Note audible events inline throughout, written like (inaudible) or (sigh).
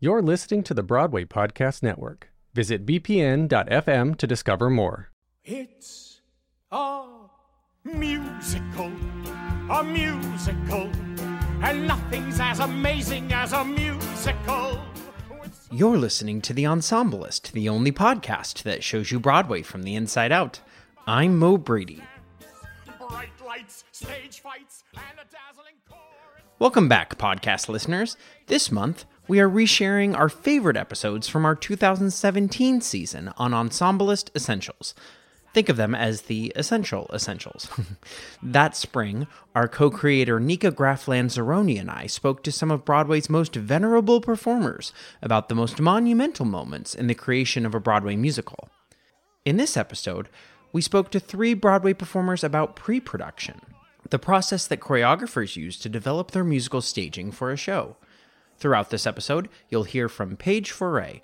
You're listening to the Broadway Podcast Network. Visit bpn.fm to discover more. It's a musical, a musical, and nothing's as amazing as a musical. You're listening to The Ensemblist, the only podcast that shows you Broadway from the inside out. I'm Mo Brady. Lights, stage fights, and a dazzling chorus. Welcome back, podcast listeners. This month, we are resharing our favorite episodes from our 2017 season on Ensemblist Essentials. Think of them as the essential essentials. (laughs) that spring, our co creator Nikka Graff Lanzarone and I spoke to some of Broadway's most venerable performers about the most monumental moments in the creation of a Broadway musical. In this episode, we spoke to three Broadway performers about pre production, the process that choreographers use to develop their musical staging for a show. Throughout this episode, you'll hear from Paige Faure,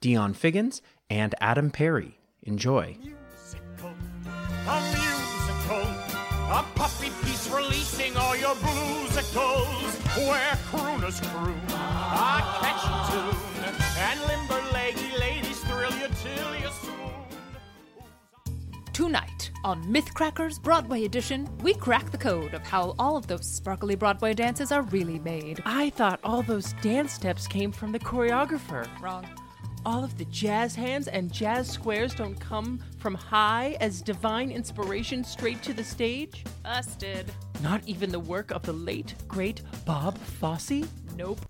Dionne Figgins, and Adam Perry. Enjoy. musical, a musical, a puppy piece releasing all your bluesicles, where crooners croon a catchy tune, and limber leggy ladies thrill you till you swoon. Tonight on Mythcrackers Broadway Edition, we crack the code of how all of those sparkly Broadway dances are really made. I thought all those dance steps came from the choreographer. Wrong. All of the jazz hands and jazz squares don't come from high as divine inspiration straight to the stage? Busted. Not even the work of the late, great Bob Fosse? Nope.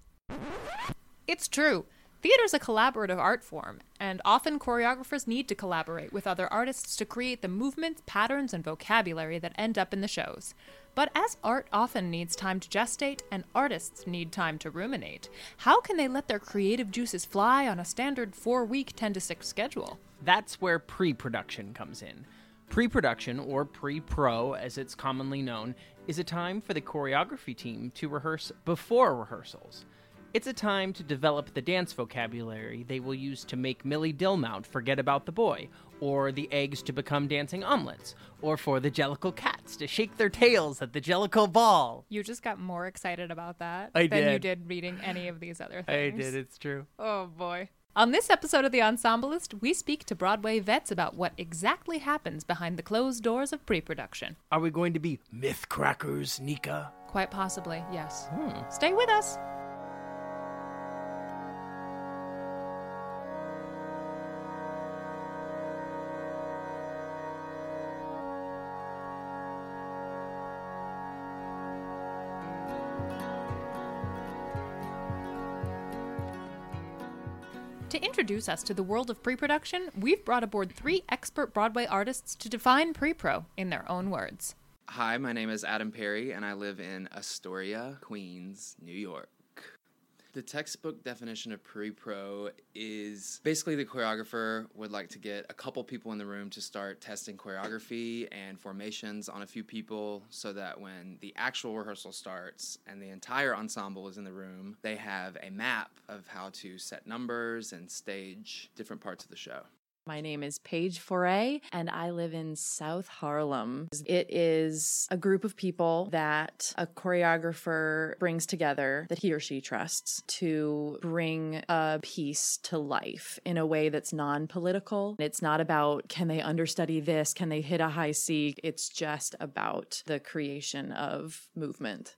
It's true. Theater's a collaborative art form, and often choreographers need to collaborate with other artists to create the movements, patterns, and vocabulary that end up in the shows. But as art often needs time to gestate and artists need time to ruminate, how can they let their creative juices fly on a standard four week 10 to 6 schedule? That's where pre production comes in. Pre production, or pre pro as it's commonly known, is a time for the choreography team to rehearse before rehearsals. It's a time to develop the dance vocabulary they will use to make Millie Dillmount forget about the boy, or the eggs to become dancing omelets, or for the Jellicle cats to shake their tails at the Jellicle ball. You just got more excited about that I than you did. did reading any of these other things. I did, it's true. Oh boy. On this episode of The Ensemblist, we speak to Broadway vets about what exactly happens behind the closed doors of pre production. Are we going to be myth crackers, Nikka? Quite possibly, yes. Hmm. Stay with us. Introduce us to the world of pre production, we've brought aboard three expert Broadway artists to define pre pro in their own words. Hi, my name is Adam Perry, and I live in Astoria, Queens, New York. The textbook definition of pre pro is basically the choreographer would like to get a couple people in the room to start testing choreography and formations on a few people so that when the actual rehearsal starts and the entire ensemble is in the room, they have a map of how to set numbers and stage different parts of the show. My name is Paige Faure, and I live in South Harlem. It is a group of people that a choreographer brings together that he or she trusts to bring a piece to life in a way that's non political. It's not about can they understudy this, can they hit a high C. It's just about the creation of movement.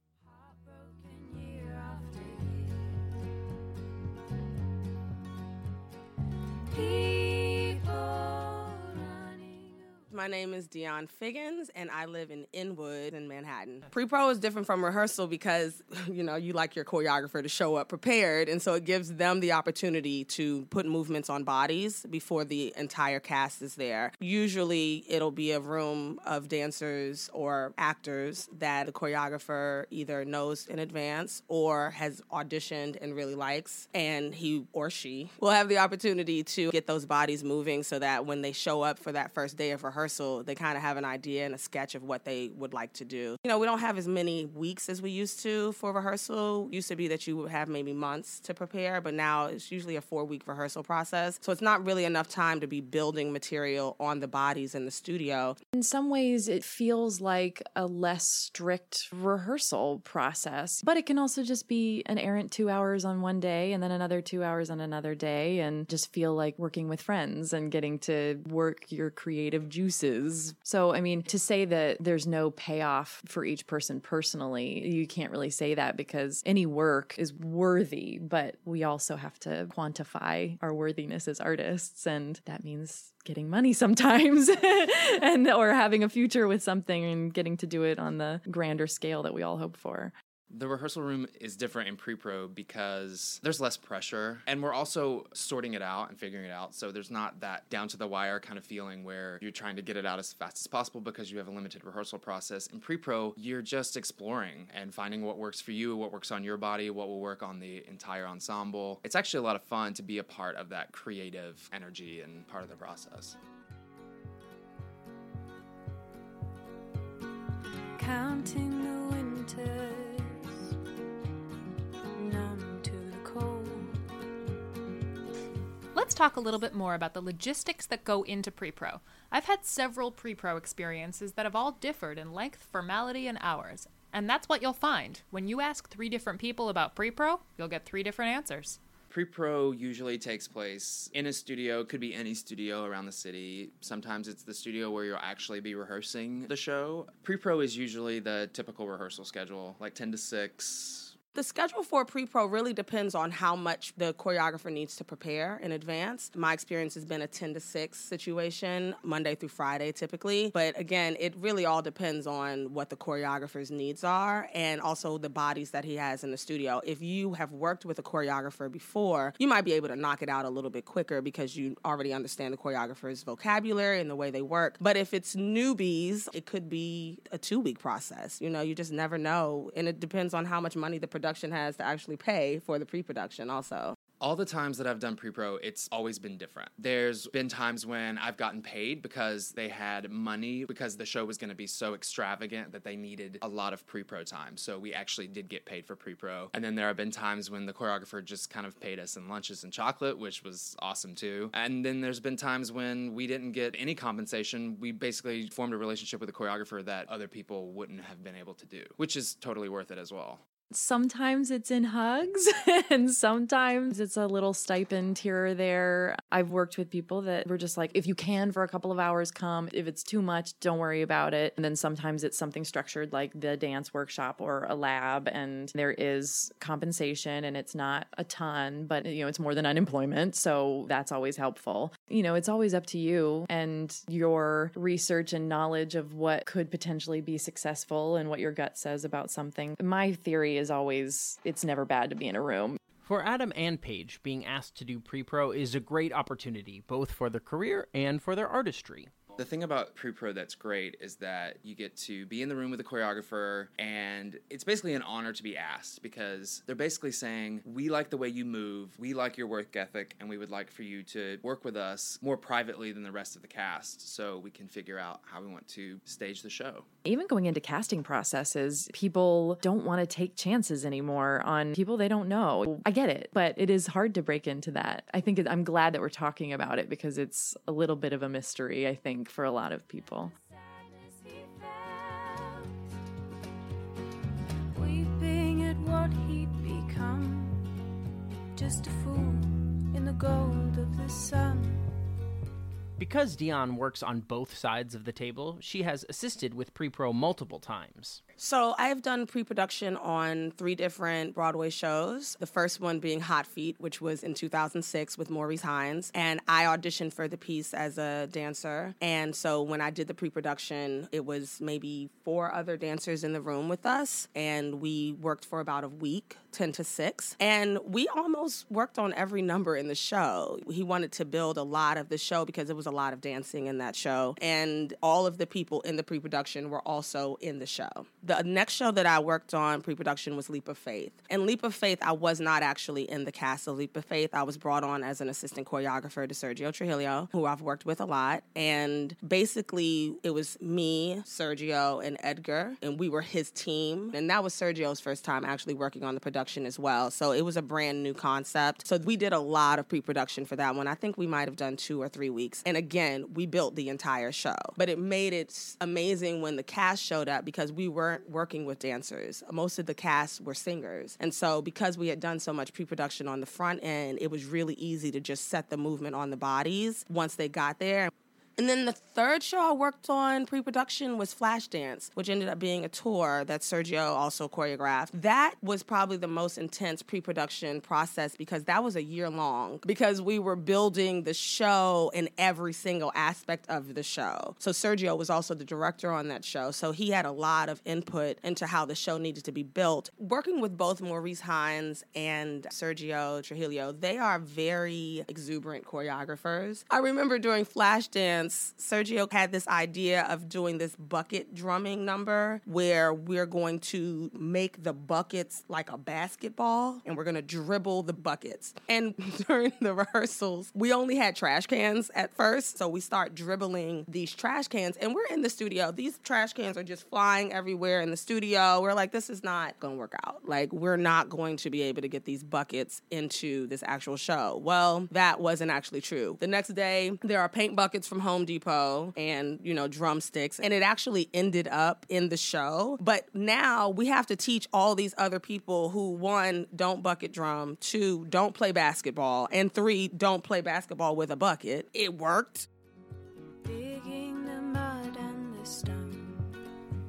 My name is Dionne Figgins, and I live in Inwood in Manhattan. Pre-pro is different from rehearsal because, (laughs) you know, you like your choreographer to show up prepared, and so it gives them the opportunity to put movements on bodies before the entire cast is there. Usually, it'll be a room of dancers or actors that the choreographer either knows in advance or has auditioned and really likes, and he or she will have the opportunity to get those bodies moving so that when they show up for that first day of rehearsal, rehearsal, they kind of have an idea and a sketch of what they would like to do. You know, we don't have as many weeks as we used to for rehearsal. Used to be that you would have maybe months to prepare, but now it's usually a four week rehearsal process. So it's not really enough time to be building material on the bodies in the studio. In some ways, it feels like a less strict rehearsal process, but it can also just be an errant two hours on one day and then another two hours on another day and just feel like working with friends and getting to work your creative juices. So, I mean, to say that there's no payoff for each person personally, you can't really say that because any work is worthy, but we also have to quantify our worthiness as artists. And that means getting money (laughs) sometimes and or having a future with something and getting to do it on the grander scale that we all hope for. The rehearsal room is different in pre pro because there's less pressure and we're also sorting it out and figuring it out. So there's not that down to the wire kind of feeling where you're trying to get it out as fast as possible because you have a limited rehearsal process. In pre pro, you're just exploring and finding what works for you, what works on your body, what will work on the entire ensemble. It's actually a lot of fun to be a part of that creative energy and part of the process. Counting the winters, Let's talk a little bit more about the logistics that go into pre pro. I've had several pre pro experiences that have all differed in length, formality, and hours. And that's what you'll find. When you ask three different people about pre pro, you'll get three different answers. Pre pro usually takes place in a studio, could be any studio around the city. Sometimes it's the studio where you'll actually be rehearsing the show. Pre pro is usually the typical rehearsal schedule, like 10 to 6. The schedule for pre pro really depends on how much the choreographer needs to prepare in advance. My experience has been a 10 to 6 situation, Monday through Friday typically. But again, it really all depends on what the choreographer's needs are and also the bodies that he has in the studio. If you have worked with a choreographer before, you might be able to knock it out a little bit quicker because you already understand the choreographer's vocabulary and the way they work. But if it's newbies, it could be a two week process. You know, you just never know. And it depends on how much money the production has to actually pay for the pre production, also. All the times that I've done pre pro, it's always been different. There's been times when I've gotten paid because they had money because the show was going to be so extravagant that they needed a lot of pre pro time. So we actually did get paid for pre pro. And then there have been times when the choreographer just kind of paid us in lunches and chocolate, which was awesome too. And then there's been times when we didn't get any compensation. We basically formed a relationship with a choreographer that other people wouldn't have been able to do, which is totally worth it as well. Sometimes it's in hugs, (laughs) and sometimes it's a little stipend here or there. I've worked with people that were just like, if you can for a couple of hours, come. If it's too much, don't worry about it. And then sometimes it's something structured like the dance workshop or a lab, and there is compensation, and it's not a ton, but you know, it's more than unemployment. So that's always helpful. You know, it's always up to you and your research and knowledge of what could potentially be successful and what your gut says about something. My theory is always it's never bad to be in a room. For Adam and Paige, being asked to do pre pro is a great opportunity, both for their career and for their artistry. The thing about pre pro that's great is that you get to be in the room with the choreographer, and it's basically an honor to be asked because they're basically saying, We like the way you move, we like your work ethic, and we would like for you to work with us more privately than the rest of the cast so we can figure out how we want to stage the show. Even going into casting processes, people don't want to take chances anymore on people they don't know. I get it, but it is hard to break into that. I think I'm glad that we're talking about it because it's a little bit of a mystery, I think, for a lot of people. Sadness he felt, weeping at what he'd become, just a fool in the gold of the sun. Because Dionne works on both sides of the table, she has assisted with pre pro multiple times. So I've done pre-production on three different Broadway shows. The first one being Hot Feet, which was in 2006 with Maurice Hines, and I auditioned for the piece as a dancer. And so when I did the pre-production, it was maybe four other dancers in the room with us, and we worked for about a week, 10 to 6. And we almost worked on every number in the show. He wanted to build a lot of the show because it was a lot of dancing in that show, and all of the people in the pre-production were also in the show The next show that I worked on pre production was Leap of Faith. And Leap of Faith, I was not actually in the cast of Leap of Faith. I was brought on as an assistant choreographer to Sergio Trujillo, who I've worked with a lot. And basically, it was me, Sergio, and Edgar, and we were his team. And that was Sergio's first time actually working on the production as well. So it was a brand new concept. So we did a lot of pre production for that one. I think we might have done two or three weeks. And again, we built the entire show. But it made it amazing when the cast showed up because we weren't working with dancers. Most of the cast were singers. And so because we had done so much pre production on the front end, it was really easy to just set the movement on the bodies once they got there. And then the third show I worked on pre production was Flashdance, which ended up being a tour that Sergio also choreographed. That was probably the most intense pre production process because that was a year long because we were building the show in every single aspect of the show. So Sergio was also the director on that show. So he had a lot of input into how the show needed to be built. Working with both Maurice Hines and Sergio Trujillo, they are very exuberant choreographers. I remember during Flashdance, Sergio had this idea of doing this bucket drumming number where we're going to make the buckets like a basketball and we're going to dribble the buckets. And (laughs) during the rehearsals, we only had trash cans at first. So we start dribbling these trash cans and we're in the studio. These trash cans are just flying everywhere in the studio. We're like, this is not going to work out. Like, we're not going to be able to get these buckets into this actual show. Well, that wasn't actually true. The next day, there are paint buckets from home Home Depot and, you know, drumsticks. And it actually ended up in the show. But now we have to teach all these other people who, one, don't bucket drum, two, don't play basketball, and three, don't play basketball with a bucket. It worked. Digging the mud and the stone.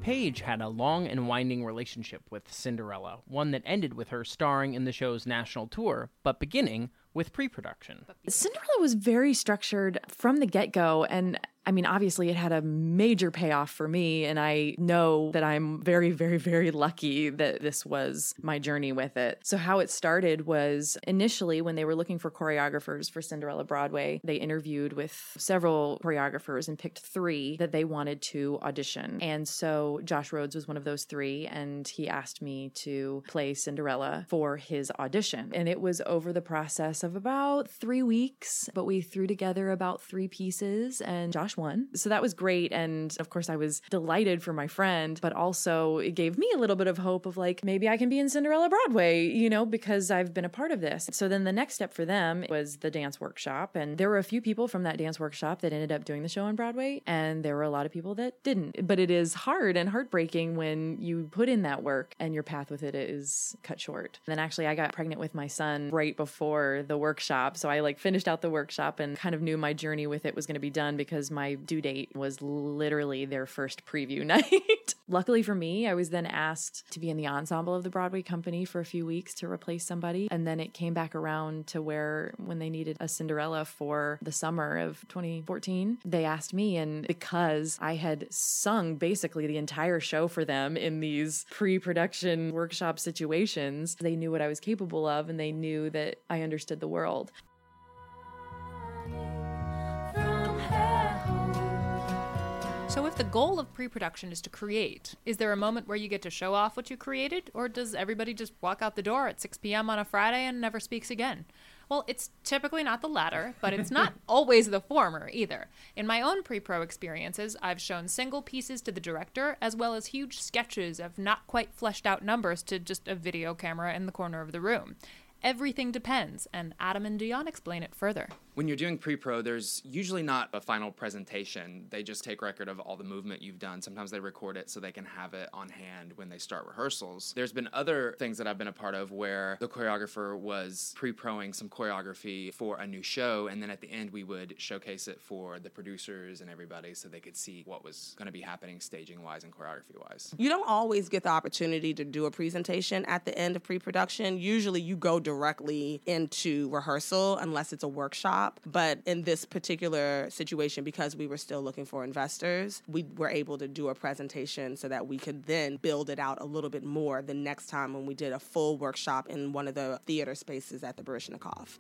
Paige had a long and winding relationship with Cinderella, one that ended with her starring in the show's national tour, but beginning with pre production. Cinderella was very structured from the get go. And I mean, obviously, it had a major payoff for me. And I know that I'm very, very, very lucky that this was my journey with it. So, how it started was initially when they were looking for choreographers for Cinderella Broadway, they interviewed with several choreographers and picked three that they wanted to audition. And so, Josh Rhodes was one of those three. And he asked me to play Cinderella for his audition. And it was over the process of about three weeks, but we threw together about three pieces and Josh won. So that was great. And of course, I was delighted for my friend, but also it gave me a little bit of hope of like, maybe I can be in Cinderella Broadway, you know, because I've been a part of this. So then the next step for them was the dance workshop. And there were a few people from that dance workshop that ended up doing the show on Broadway. And there were a lot of people that didn't. But it is hard and heartbreaking when you put in that work and your path with it is cut short. And then actually, I got pregnant with my son right before the workshop. So I like finished out the workshop and kind of knew my journey with it was going to be done because my due date was literally their first preview (laughs) night. Luckily for me, I was then asked to be in the ensemble of the Broadway company for a few weeks to replace somebody. And then it came back around to where when they needed a Cinderella for the summer of 2014, they asked me. And because I had sung basically the entire show for them in these pre production workshop situations, they knew what I was capable of and they knew that I understood the world. So, if the goal of pre production is to create, is there a moment where you get to show off what you created? Or does everybody just walk out the door at 6 p.m. on a Friday and never speaks again? Well, it's typically not the latter, but it's not (laughs) always the former either. In my own pre pro experiences, I've shown single pieces to the director, as well as huge sketches of not quite fleshed out numbers to just a video camera in the corner of the room. Everything depends, and Adam and Dionne explain it further. When you're doing pre pro, there's usually not a final presentation. They just take record of all the movement you've done. Sometimes they record it so they can have it on hand when they start rehearsals. There's been other things that I've been a part of where the choreographer was pre proing some choreography for a new show, and then at the end, we would showcase it for the producers and everybody so they could see what was going to be happening staging wise and choreography wise. You don't always get the opportunity to do a presentation at the end of pre production. Usually you go directly into rehearsal unless it's a workshop. But in this particular situation, because we were still looking for investors, we were able to do a presentation so that we could then build it out a little bit more the next time when we did a full workshop in one of the theater spaces at the Baryshnikov.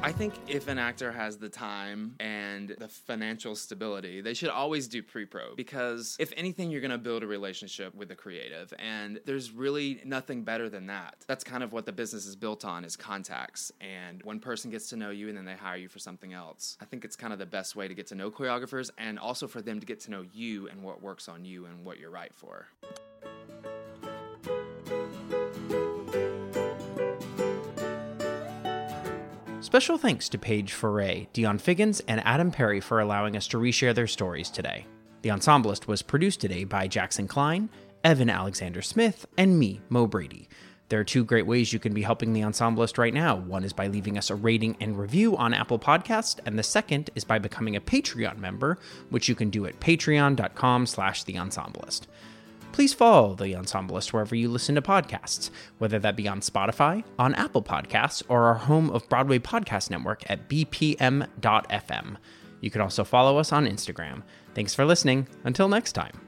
I think if an actor has the time and the financial stability, they should always do pre pro because if anything, you're going to build a relationship with the creative. And there's really nothing better than that. That's kind of what the business is built on is contacts. And one person gets to know you and then they hire you for something else. I think it's kind of the best way to get to know choreographers and also for them to get to know you and what works on you and what you're right for. Special thanks to Paige Faure, Dionne Figgins, and Adam Perry for allowing us to reshare their stories today. The Ensemblist was produced today by Jackson Klein, Evan Alexander Smith, and me, Mo Brady. There are two great ways you can be helping the Ensemblist right now. One is by leaving us a rating and review on Apple Podcast, and the second is by becoming a Patreon member, which you can do at patreon.com slash the Ensemblist please follow The Ensemblist wherever you listen to podcasts, whether that be on Spotify, on Apple Podcasts, or our home of Broadway Podcast Network at bpn.fm. You can also follow us on Instagram. Thanks for listening. Until next time.